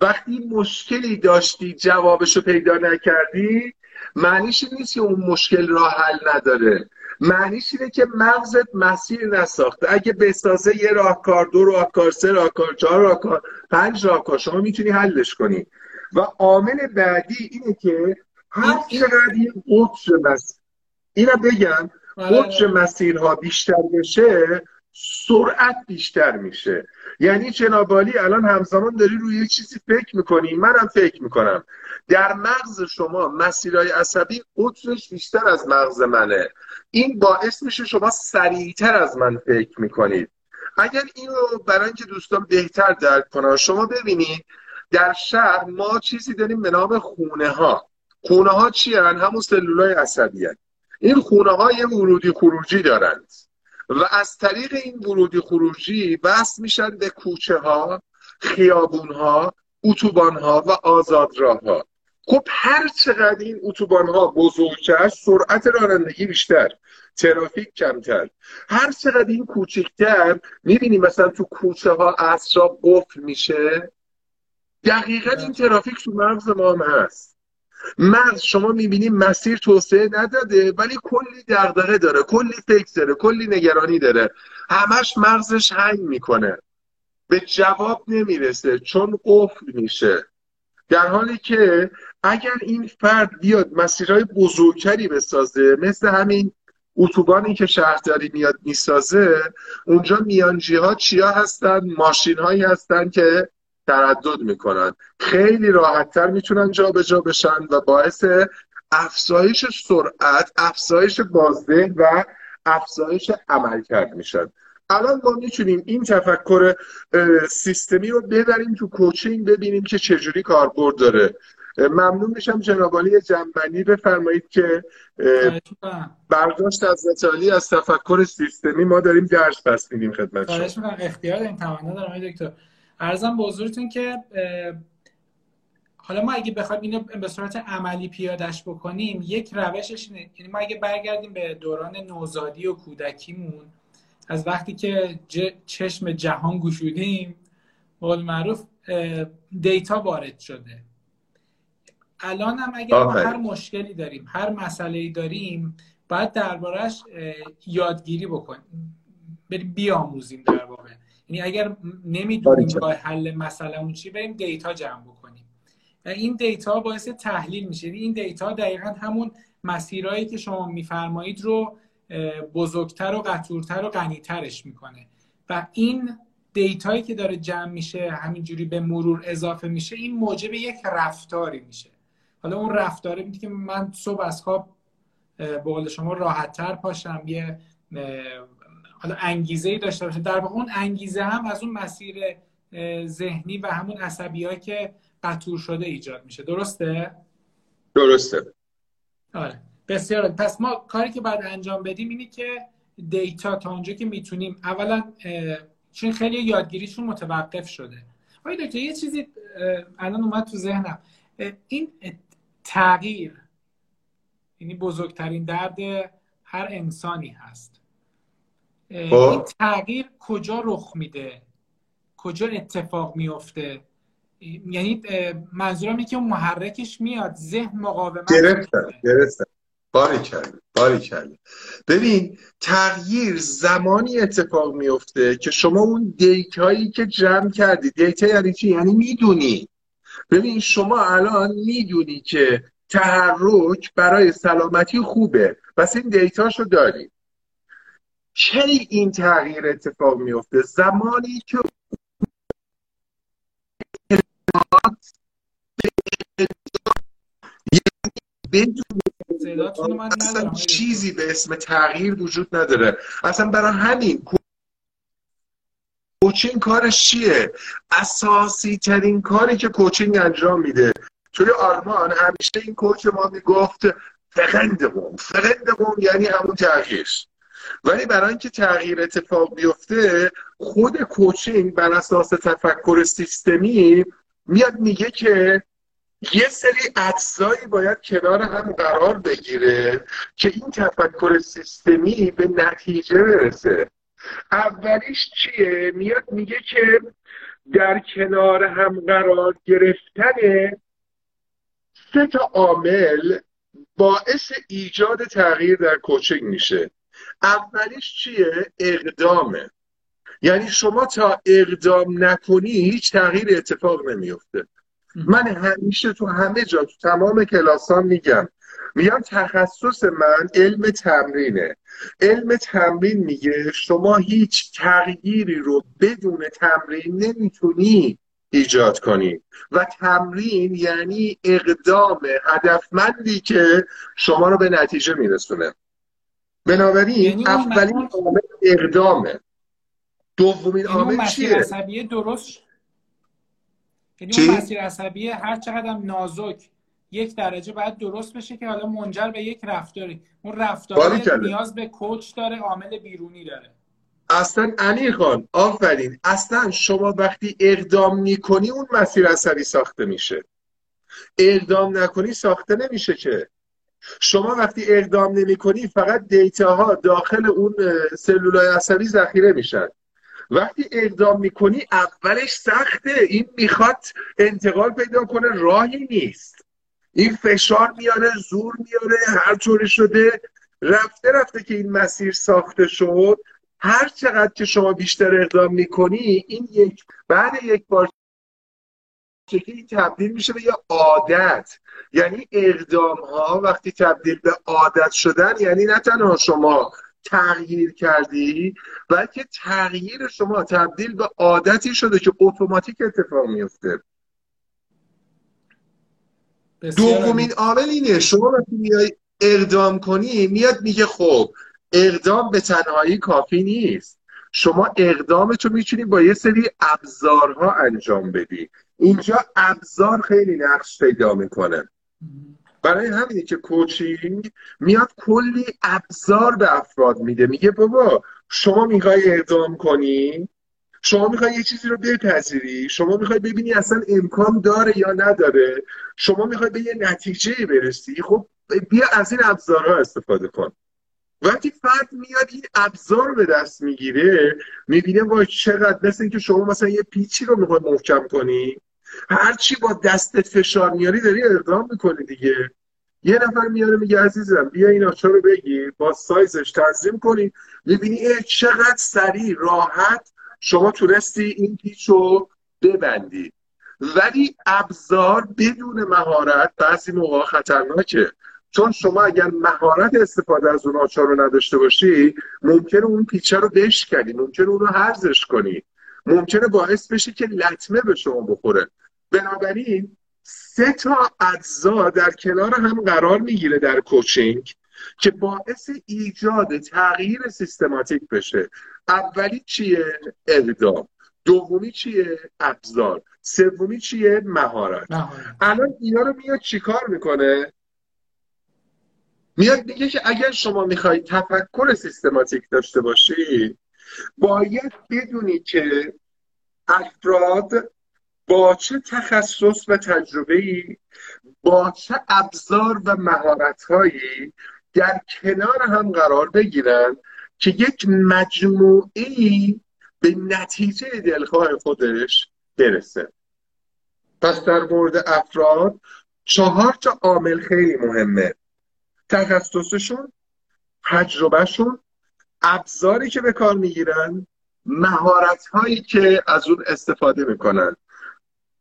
وقتی مشکلی داشتی جوابشو پیدا نکردی معنیش نیست که اون مشکل راه حل نداره. معنیش اینه که مغزت مسیر نساخته. اگه بسازه یه راهکار دو راهکار سه راهکار چهار راهکار پنج راهکار شما می‌تونی حلش کنی. و عامل بعدی اینه که هر چقدر این قطر مسیر اینا بگم آره. قطر مسیرها بیشتر بشه سرعت بیشتر میشه. یعنی جنابالی الان همزمان داری روی یه چیزی فکر می‌کنی. منم فکر می‌کنم. در مغز شما مسیرهای عصبی قطرش بیشتر از مغز منه. این باعث میشه شما سریعتر از من فکر می‌کنید. اگر این رو برای اینکه دوستان بهتر درک کنن شما ببینید در شهر ما چیزی داریم به نام خونه ها خونه ها چی هن؟ همون سلولای عصبی هن. این خونه ها یه ورودی خروجی دارند. و از طریق این ورودی خروجی بس میشن به کوچه ها خیابون ها اتوبان ها و آزادراه ها خب هر چقدر این اتوبان ها بزرگتر سرعت رانندگی بیشتر ترافیک کمتر. هر چقدر این کوچکتر می‌بینی مثلا تو کوچه ها اصرا قفل میشه. دقیقا این ترافیک تو مغز ما هم هست. مغز شما می‌بینی مسیر توسعه نداده ولی کلی دغدغه داره کلی فکر داره کلی نگرانی داره. همش مغزش هنگ می‌کنه. به جواب نمی‌رسه چون قفل میشه. در حالی که اگر این فرد بیاد مسیرهای بزرگتری بسازه مثل همین اتوبانی که شهرداری میاد می‌سازه اونجا میانجی ها چیا هستن؟ ماشین هایی هستن که تردد می‌کنن. خیلی راحتتر می‌تونن جابجا بشن و باعث افزایش سرعت افزایش بازده و افزایش عملکرد میشن. الان ما می‌تونیم این تفکر سیستمی رو ببریم تو کوچینگ ببینیم که چجوری کاربرد داره. ممنون میشم جنابالی جنبندی بفرمایید که برداشت از علی از تفکر سیستمی ما داریم درس پس میدیم خدمت شما. اختیار داریم تمنا دارم دکتر. ارزم به حضورتون که حالا ما اگه بخوایم اینو به صورت عملی پیادش بکنیم یک روشش اینه. یعنی ما اگه برگردیم به دوران نوزادی و کودکیمون از وقتی که چشم جهان گشودیم قول معروف data وارد شده. الان هم اگر ما هر مشکلی داریم هر مسئله ای داریم باید دربارهش یادگیری بکنیم. بریم بیاموزیم در واقع. یعنی اگر نمی‌دونیم راه حل مسئله چیه بریم data جمع بکنیم. این data باعث تحلیل میشه. یعنی این data دقیقا همون مسیرهایی که شما میفرمایید رو بزرگتر و قطورتر و غنیترش می‌کنه. و این دیتایی که داره جمع میشه همینجوری به مرور اضافه میشه این موجب یک رفتاری میشه. حالا اون رفتاره میده که من صبح از خواب به قول شما راحتتر پاشم یه حالا انگیزه ای داشته باشه. در واقع اون انگیزه هم از اون مسیر ذهنی و همون عصبی که قطور شده ایجاد میشه. درسته؟ درسته. آره. بسیار پس ما کاری که باید انجام بدیم اینه که دیتا تا اونجا که می‌تونیم اولا چون خیلی یادگیریشون متوقف شده. آیا دکتر یه چیزی الان اومد تو ذهنم. این تغییر یعنی بزرگترین درد هر انسانی هست. این تغییر کجا رخ میده؟ کجا اتفاق میفته؟ یعنی منظورم اینه که محرکش میاد ذهن مقاومت گرفتم گرفتم. باریکلا باریکلا ببین تغییر زمانی اتفاق میفته که شما اون data یی که جمع کردی data یعنی چی؟ یعنی می‌دونی. ببین شما الان می‌دونی که تحرک برای سلامتی خوبه پس این data شو داری. کی این تغییر اتفاق میفته زمانی که اصلا چیزی به اسم تغییر وجود نداره. اصلا برای همین کوچینگ کارش چیه؟ اساسی ترین کاری که کوچینگ انجام میده. توی آلمان همیشه این کوچ ما می‌گفت فقندمون. فقندمون یعنی همون تغییر ولی برای اینکه تغییر اتفاق بیفته خود کوچینگ بر اساس تفکر سیستمی میاد میگه که یه سری اجزایی باید کنار هم قرار بگیره که این تفکر سیستمی به نتیجه برسه اولیش چیه؟ میاد میگه که در کنار هم قرار گرفتن سه تا عامل باعث ایجاد تغییر در کوچینگ میشه اولیش چیه؟ اقدامه. یعنی شما تا اقدام نکنی هیچ تغییر اتفاق نمیفته. من همیشه تو همه جا تو تمام کلاسان میگم. میگم تخصص من علم تمرینه. علم تمرین میگه شما هیچ تغییری رو بدون تمرین نمی‌تونی ایجاد کنی. و تمرین یعنی اقدام هدفمندی که شما رو به نتیجه میرسونه. بنابراین یعنی اولین عامل اقدامه. دومین یعنی عامل چیه؟ درست؟ یعنی اون مسیر عصبی هر چقدر نازک یک درجه باید درست بشه که حالا منجر به یک رفتاری. اون رفتاری نیاز به کوچ داره عامل بیرونی داره. اصلا علی خان آفرین. اصلا شما وقتی اقدام می‌کنی اون مسیر عصبی ساخته میشه. اقدام نکنی ساخته نمیشه که. شما وقتی اقدام نمی کنی فقط دیتاها داخل اون سلولای عصبی ذخیره میشن. وقتی اقدام می‌کنی اولش سخته. این می‌خواد انتقال پیدا کنه. راهی نیست. این فشار میاره زور میاره هر طوری شده. رفته رفته که این مسیر ساخته شد. هر چقدر که شما بیشتر اقدام می‌کنی این یک بعد یک بار این تبدیل میشه به یه عادت. یعنی اقدام ها وقتی تبدیل به عادت شدن یعنی نه تنها شما تغییر کردی بلکه تغییر شما تبدیل به عادتی شده که اتوماتیک اتفاق میفته دومین عامل اینه شما وقتی میای اقدام کنی میاد میگه خب اقدام به تنهایی کافی نیست. شما اقدامتو می‌تونی با یه سری ابزارها انجام بدی. اینجا ابزار خیلی نقش پیدا می‌کنه. برای همینه که کوچینگ میاد کلی ابزار به افراد میده. میگه بابا شما می‌خوای اقدام کنی؟ شما می‌خوای یه چیزی رو بپذیری؟ شما می‌خوای ببینی اصلا امکان داره یا نداره؟ شما می‌خوای به یه نتیجه برسی؟ خب بیا از این ابزارها استفاده کن. وقتی فرد میاد این ابزار به دست می‌گیره می‌بینه وای چقدر مثل اینکه شما مثلا یه پیچی رو می‌خوای محکم کنی. هرچی با دستت فشار میاری داری اقدام می‌کنی دیگه. یه نفر میاره میگه عزیزم بیا این آچار رو بگیر با سایزش تنظیم کنی. می‌بینی چقدر سریع راحت شما تونستی این پیچ رو ببندی. ولی ابزار بدون مهارت بعضی موقع خطرناکه. چون شما اگر مهارت استفاده از اون آچار رو نداشته باشی ممکنه اون پیچه رو بشکنی ممکنه اون رو هرزش کنی. ممکنه باعث بشه که لطمه به شما بخوره. بنابراین سه تا اجزا در کنار هم قرار می‌گیره در کوچینگ که باعث ایجاد تغییر سیستماتیک بشه. اولی چیه؟ اقدام. دومی چیه؟ ابزار. سومی چیه؟ مهارت. الان اینا رو میاد چیکار می‌کنه؟ میاد میگه که اگر شما می‌خواهید تفکر سیستماتیک داشته باشی باید بدونی که افراد با چه تخصص و تجربه ای با چه ابزار و مهارت هایی در کنار هم قرار بگیرن که یک مجموعی به نتیجه دلخواه خودش برسه. پس در مورد افراد چهار تا عامل خیلی مهمه. تخصصشون تجربهشون ابزاری که به کار می‌گیرن مهارت هایی که از اون استفاده می‌کنن.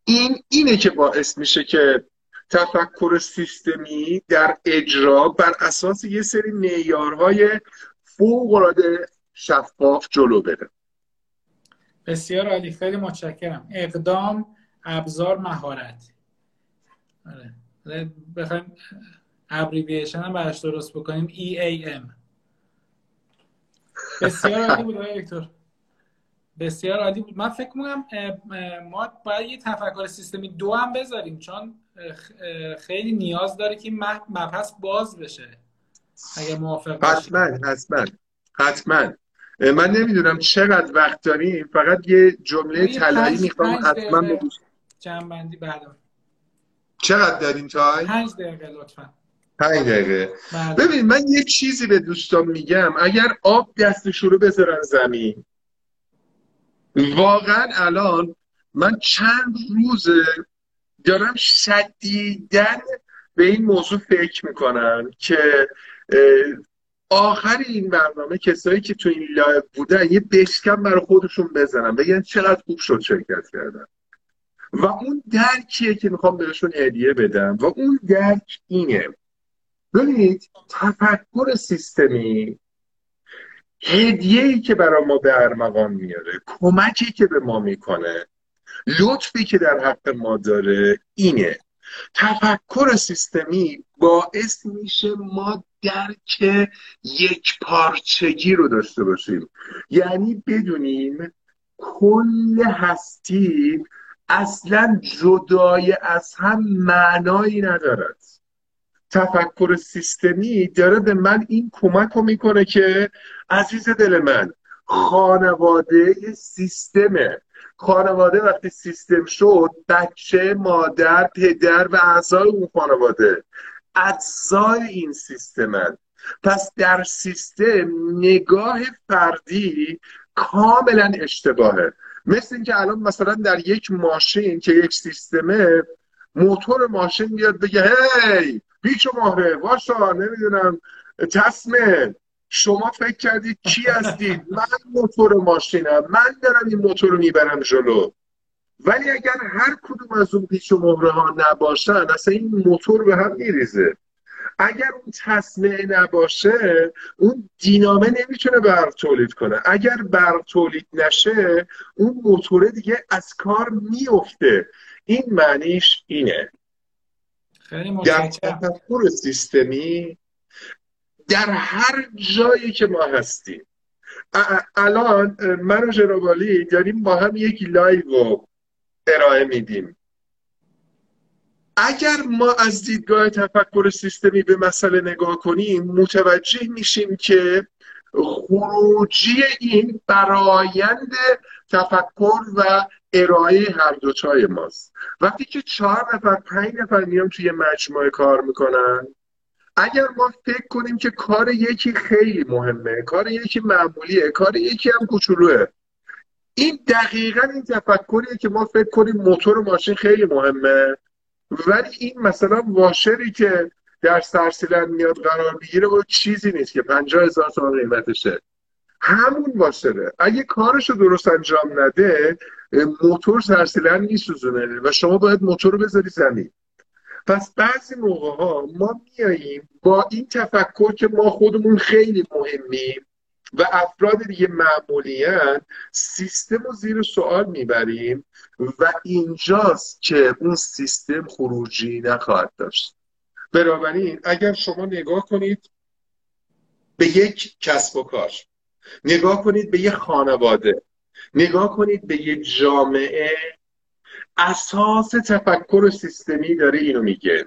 این اینه که باعث میشه که تفکر سیستمی در اجرا بر اساس یه سری معیارهای فوق العاده شفاف جلو بره. بسیار عالی خیلی متشکرم. اقدام ابزار مهارت. آره. بخوایم ابریویشن هم براش درست بکنیم. EAM بسیار عالی بود دکتر بسیار عالی بود. من فکر می‌کنم ما باید یه تفکر سیستمی دو هم بذاریم چون خیلی نیاز داره که مبحث باز بشه. اگر موافق حتما حتما حتما. من نمی‌دونم چقدر وقت داریم. فقط یه جمله طلایی می‌خوام حتما بگوش جنبندی بعدم چقدر داریم تای؟ پنج دقیقه لطفا. پنج دقیقه. بله. ببین من یه چیزی به دوستان میگم. اگر آب دستش رو بذارن زمین واقعا الان من چند روز دارم شدیدن به این موضوع فکر می‌کنم که آخر این برنامه کسایی که تو این لایو بودن یه بشکم برای خودشون بزنن. بگن چقدر خوب شد شرکت کردن. و اون درکیه که می‌خوام بهشون هدیه بدم. و اون درک اینه ببینید تفکر سیستمی هدیه ای که برای ما به ارمغان میاره کمکی که به ما می‌کنه لطفی که در حق ما داره اینه. تفکر سیستمی باعث میشه ما درک یک پارچگی رو داشته باشیم. یعنی بدونیم کل هستی اصلا جدای از هم معنایی ندارد. تفکر سیستمی داره به من این کمک رو می‌کنه که عزیز دل من خانواده سیستمه. خانواده وقتی سیستم شد بچه مادر پدر و اعضای اون خانواده اجزای این سیستمن. پس در سیستم نگاه فردی کاملا اشتباهه. مثل اینکه الان مثلا در یک ماشین که یک سیستمه موتور ماشین بیاد بگه هی! بیچ ماهره واشا نمی‌دونم. تصمه شما فکر کردید کی هستید من موتور ماشینم. من دارم این موتور رو می‌برم جلو. ولی اگر هر کدوم از اون پیچ و مهره ها نباشن اصلا این موتور به هم میریزه. اگر اون تصمیه نباشه اون دینامه نمی‌تونه برق تولید کنه. اگر برق تولید نشه اون موتور دیگه از کار میفته این معنیش اینه. خیلی در تفکر سیستمی در هر جایی که ما هستیم. الان من و جنابالی داریم با هم یک لایو رو ارائه میدیم. اگر ما از دیدگاه تفکر سیستمی به مسئله نگاه کنیم متوجه میشیم که خروجی این برایند تفکر و ارائه هر دوتای ماست. وقتی که چهار نفر پنج نفر میان توی مجموعه کار می‌کنن اگر ما فکر کنیم که کار یکی خیلی مهمه کار یکی معمولیه کار یکی هم کوچولوه این دقیقا این تفکریه که ما فکر کنیم موتور ماشین خیلی مهمه. ولی این مثلا واشری که در سرسیلن میاد قرار می‌گیره و چیزی نیست که پنجاه هزار تومن قیمتشه. همون واشره اگه کارشو درست انجام نده موتور سرسیلن میسوزونه و شما باید موتور رو بذاری زمین. پس بعضی موقع ها ما میاییم با این تفکر که ما خودمون خیلی مهمیم و افراد دیگه معمولیان سیستم رو زیر سوال می‌بریم و اینجاست که اون سیستم خروجی نخواهد داشت. بنابراین اگر شما نگاه کنید به یک کسب و کار نگاه کنید به یک خانواده نگاه کنید به یک جامعه اساس تفکر سیستمی داره اینو میگه.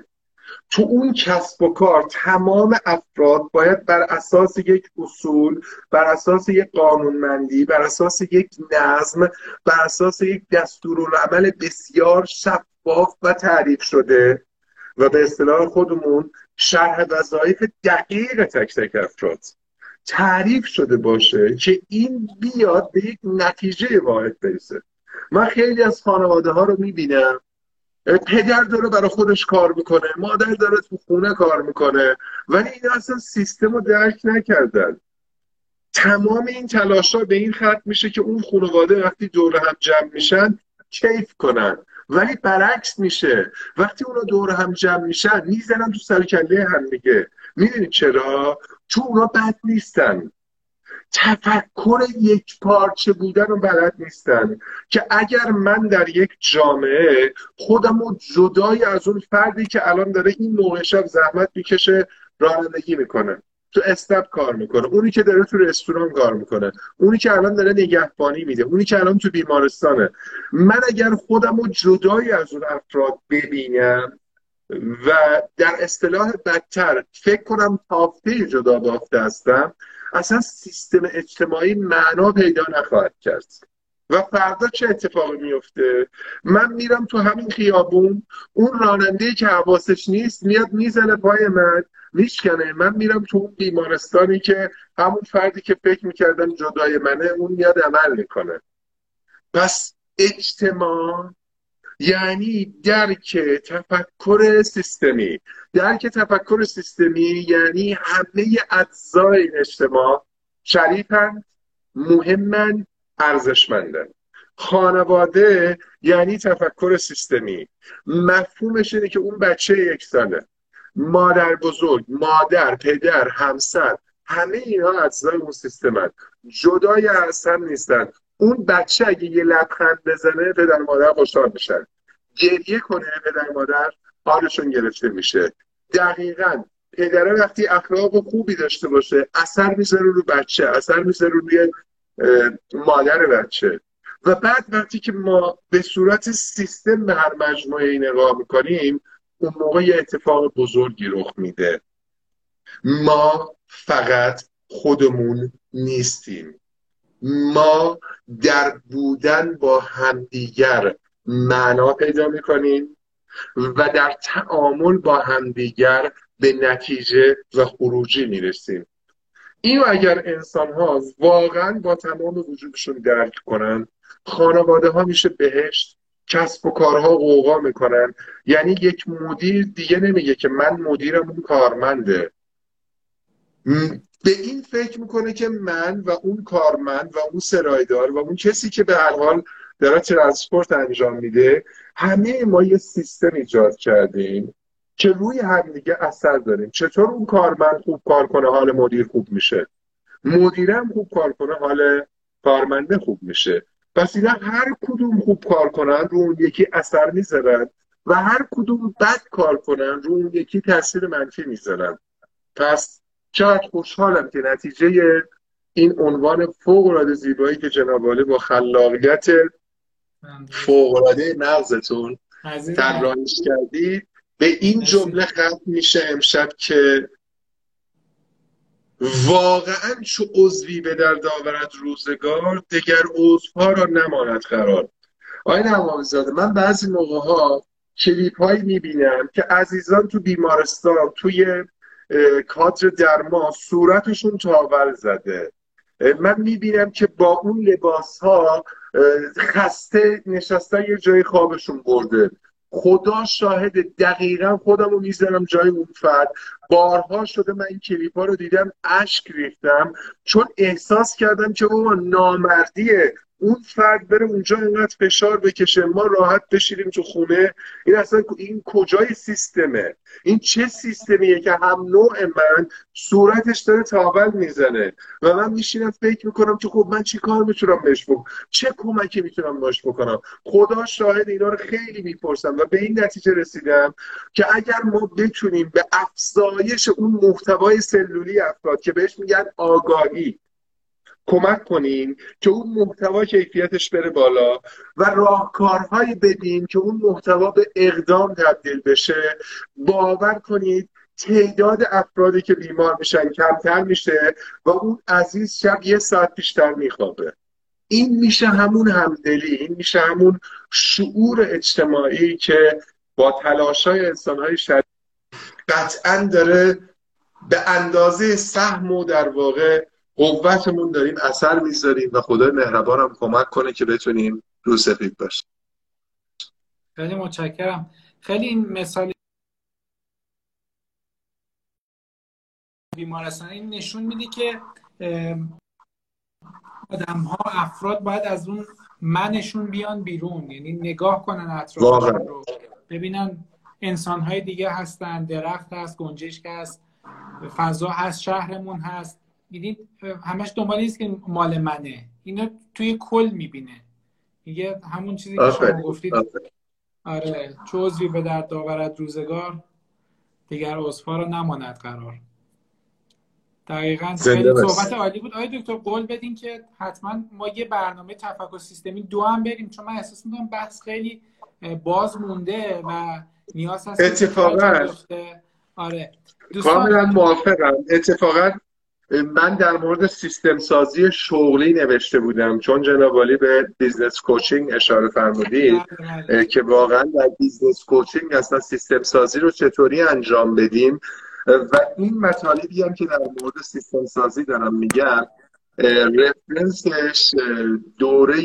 تو اون کسب و کار تمام افراد باید بر اساس یک اصول بر اساس یک قانونمندی بر اساس یک نظم بر اساس یک دستورالعمل بسیار شفاف و تعریف شده. و به اصطلاح خودمون شرح وظایف دقیق تک تک افراد تعریف شده باشه که این بیاد به یک نتیجه واحد برسه. من خیلی از خانواده ها رو می‌بینم پدر داره برای خودش کار می‌کنه مادر داره تو خونه کار می‌کنه ولی این اصلا سیستم رو درک نکردن. تمام این تلاش ها به این خط میشه که اون خانواده وقتی دور هم جمع میشن کیف کنن. ولی برعکس میشه. وقتی اونا دور هم جمع میشن می‌زنن تو سر کله هم دیگه. می‌دونید چرا؟ چون اونا بد نیستن. تفکر یک پارچه بودن رو بلد نیستن. که اگر من در یک جامعه خودم رو جدای از اون فردی که الان داره این موقع شب زحمت می‌کشه رانندگی می‌کنه. تو استب کار می‌کنه. اونی که داره تو رستوران کار می‌کنه. اونی که الان داره نگهبانی میده. اونی که الان تو بیمارستانه. من اگر خودم رو جدایی از اون افراد ببینم و در اصطلاح بدتر فکر کنم تافته جدا بافته هستم اصلا سیستم اجتماعی معنا پیدا نخواهد کرد. و فردا چه اتفاقی میفته؟ من میرم تو همین خیابون اون راننده که حواسش نیست میاد می‌زنه پای من میشکنه. من میرم تو اون بیمارستانی که همون فردی که فکر می‌کردم جدای منه اون میاد عمل می‌کنه. پس اجتماع یعنی درک تفکر سیستمی. درک تفکر سیستمی یعنی همه اجزای اجتماع شریفن مهمن ارزشمندن خانواده یعنی تفکر سیستمی. مفهومش اینه که اون بچه یک ساله مادر بزرگ مادر پدر همسر همه اینها اجزای اون سیستمن جدای از هم نیستن. اون بچه اگه یه لبخند بزنه پدر مادر خوشحال میشن. گریه کنه پدر مادر حالشون گرفته میشه. دقیقا پدره وقتی اخلاق خوبی داشته باشه اثر می‌ذاره رو بچه اثر می‌ذاره روی مادر بچه. و بعد وقتی که ما به صورت سیستم به هر مجموعه نگاه می‌کنیم اون موقع یه اتفاق بزرگی رخ میده. ما فقط خودمون نیستیم. ما در بودن با همدیگر معنا پیدا می‌کنیم و در تعامل با همدیگر به نتیجه و خروجی می‌رسیم. اینو اگر انسان ها واقعا با تمام وجودشون درک کنن خانواده ها میشه بهشت کسب و کارها قوقا می‌کنن. یعنی یک مدیر دیگه نمیگه که من مدیرم اون کارمنده. به این فکر می‌کنه که من و اون کارمند و اون سرایدار و اون کسی که به هر حال داره ترانسپورت انجام میده همه ما یه سیستم ایجاد کردیم. که روی هم دیگه اثر داریم چطور اون کارمند خوب کار کنه حال مدیر خوب میشه؟ مدیرم خوب کار کنه حال کارمنده خوب میشه. پس اینا هر کدوم خوب کار کنن رو اون یکی اثر می‌ذارن و هر کدوم بد کار کنن رو اون یکی تاثیر منفی می‌ذارن. پس چقدر خوشحالم که نتیجه این عنوان فوق العاده زیبایی که جناب با خلاقیت فوقلاده مغزتون طراحیش کردید. به این جمله ختم میشه امشب که واقعا چو عضوی به در داورد روزگار دگر عضوها را نماند قرار. آقای نمامزاده من بعضی موقع ها کلیپ هایی می‌بینم که عزیزان تو بیمارستان توی کادر درما صورتشون تاول زده. من می‌بینم که با اون لباس ها خسته نشسته یه جای خوابشون برده. خدا شاهد دقیقا خودم رو می‌زنم جای اون فرد. بارها شده من این کلیپ ها رو دیدم اشک ریختم چون احساس کردم که بابا نامردی اون فرد بره اونجا اینقدر فشار بکشه ما راحت بشیریم تو خونه. این اصلا این کجای سیستمه؟ این چه سیستمیه که هم نوع من صورتش داره تاول می‌زنه و من میشینم فکر می‌کنم که خب من چی کار می‌تونم بهش بکنم؟ چه کمکی می‌تونم باش بکنم؟ خدا شاهد اینا رو خیلی می‌پرسم و به این نتیجه رسیدم که اگر ما بتونیم به افزایش اون محتوای سلولی افراد که بهش میگن آگاهی کمک کنیم که اون محتوا کیفیتش بره بالا و راهکارهایی بدیم که اون محتوا به اقدام تبدیل بشه. باور کنید تعداد افرادی که بیمار میشن کمتر میشه و اون عزیز شب یه ساعت بیشتر میخوابه. این میشه همون همدلی این میشه همون شعور اجتماعی که با تلاشای انسانهای شدید قطعا داره به اندازه سهم و در واقع قوتمون داریم اثر می‌ذاریم و خدای مهربان هم کمک کنه که بتونیم رو سفید باشیم. خیلی متشکرم. خیلی این مثال بیمارستان این نشون میده که آدم ها افراد باید از اون منشون بیان بیرون یعنی نگاه کنن اطرافشون رو. ببینن انسان های دیگه هستن درخت هست گنجشک هست فضا هست شهرمون هست. می‌دید همش دنبال نیست که مال منه. اینو توی کل می‌بینه. میگه همون چیزی که شما گفتید. آره چوزی به در داورد روزگار دیگر عضفا رو نماند قرار. دقیقا خیلی صحبت عالی بود. آیا دکتر قول بدین که حتما ما یه برنامه تفکر سیستمی دو هم بریم چون من احساس می‌کنم بحث خیلی باز مونده و نیاز هست اتفاقا. آره. کاملا موافقم. اتفاقا من در مورد سیستم سازی شغلی نوشته بودم چون جناب به business coaching اشاره فرمودید بله، بله. که واقعا در business coaching اصلا سیستم سازی رو چطوری انجام بدیم و این مطالبی هم که در مورد سیستم سازی دارم میگم reference ش دوره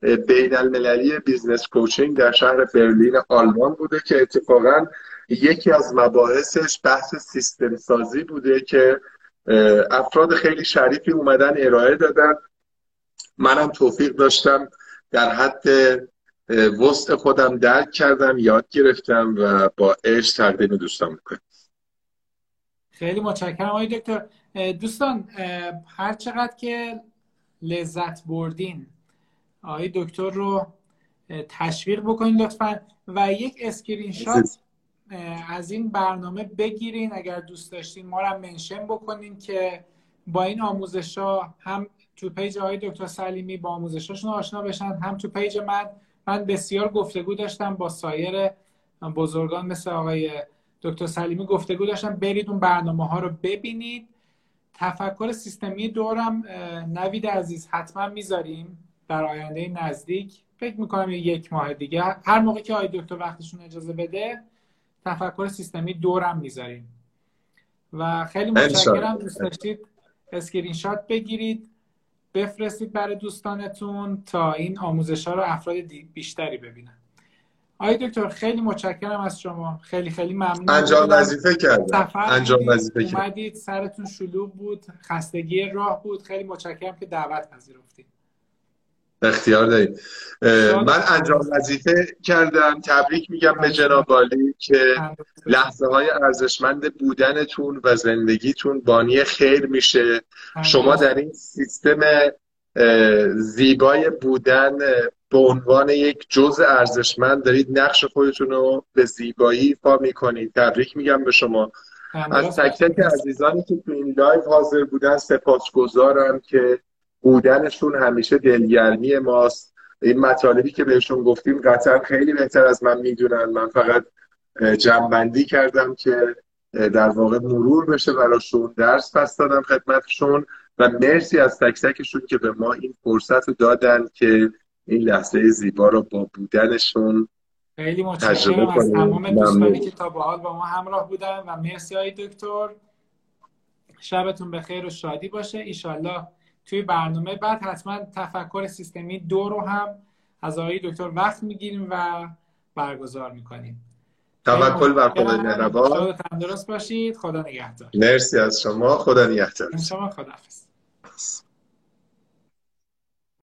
بین المللی business coaching در شهر برلین آلمان بوده که اتفاقا یکی از مباحثش بحث سیستم سازی بوده که افراد خیلی شریفی اومدن ارائه دادن. منم توفیق داشتم در حد وسع خودم درک کردم یاد گرفتم و با عشق تقدیم دوستان می‌کنم. خیلی متشکرم. آقای دکتر دوستان هر چقدر که لذت بردین آقای دکتر رو تشویق بکنید لطفا. و یک اسکرین شات از این برنامه بگیرین. اگر دوست داشتین ما رو mention بکنین که با این آموزش ها هم تو page آقای دکتر سلیمی با آموزشاشون آشنا بشن هم تو page من. من بسیار گفتگو داشتم با سایر بزرگان مثل آقای دکتر سلیمی گفتگو داشتم. برید اون برنامه ها رو ببینید. تفکر سیستمی دو رم نوید عزیز حتما می‌ذاریم در آینده نزدیک. فکر می‌کنم یک ماه دیگه. هر موقع که آقای دکتر وقتشون اجازه بده تفکر سیستمی دو رم می‌ذاریم. و خیلی متشکرم دوست داشتید اسکرین شات بگیرید بفرستید برای دوستانتون تا این آموزش ها رو افراد بیشتری ببینن. آقای دکتر خیلی متشکرم از شما. خیلی خیلی ممنون. انجام وظیفه کردم. انجام وظیفه کردم. اومدید سرتون شلوغ بود خستگی راه بود. خیلی متشکرم که دعوت پذیرفتید. اختیار دارید من انجام وظیفه کردم. تبریک میگم به جناب عالی که لحظه های ارزشمند بودنتون و زندگیتون بانی خیر میشه. شما در این سیستم زیبای بودن به عنوان یک جز ارزشمند دارید نقش خودتون رو به زیبایی ایفا می‌کنید. تبریک میگم به شما. از تک تک عزیزانی که تو این live حاضر بودن سپاسگزارم که بودنشون همیشه دلگرمی ماست. این مطالبی که بهشون گفتیم قطعا خیلی بهتر از من می‌دونن. من فقط جمعبندی کردم که در واقع مرور بشه براشون درس پس دادم خدمتشون و مرسی از تک تکشون که به ما این فرصت رو دادن که این لحظه زیبا رو با بودنشون خیلی متشکرم از تمام دوستانی که تا به حال با ما همراه بودن و مرسی های دکتر. شبتون به خیر و شادی باشه. ایشالله توی برنامه. بعد حتما تفکر سیستمی دو رو هم از آقای دکتر وقت می‌گیریم و برگزار می‌کنیم. توکل بر خدای مهربان. تندرست باشید. خدا نگهدار. مرسی از شما. خدا نگهدار. شما خدا حافظ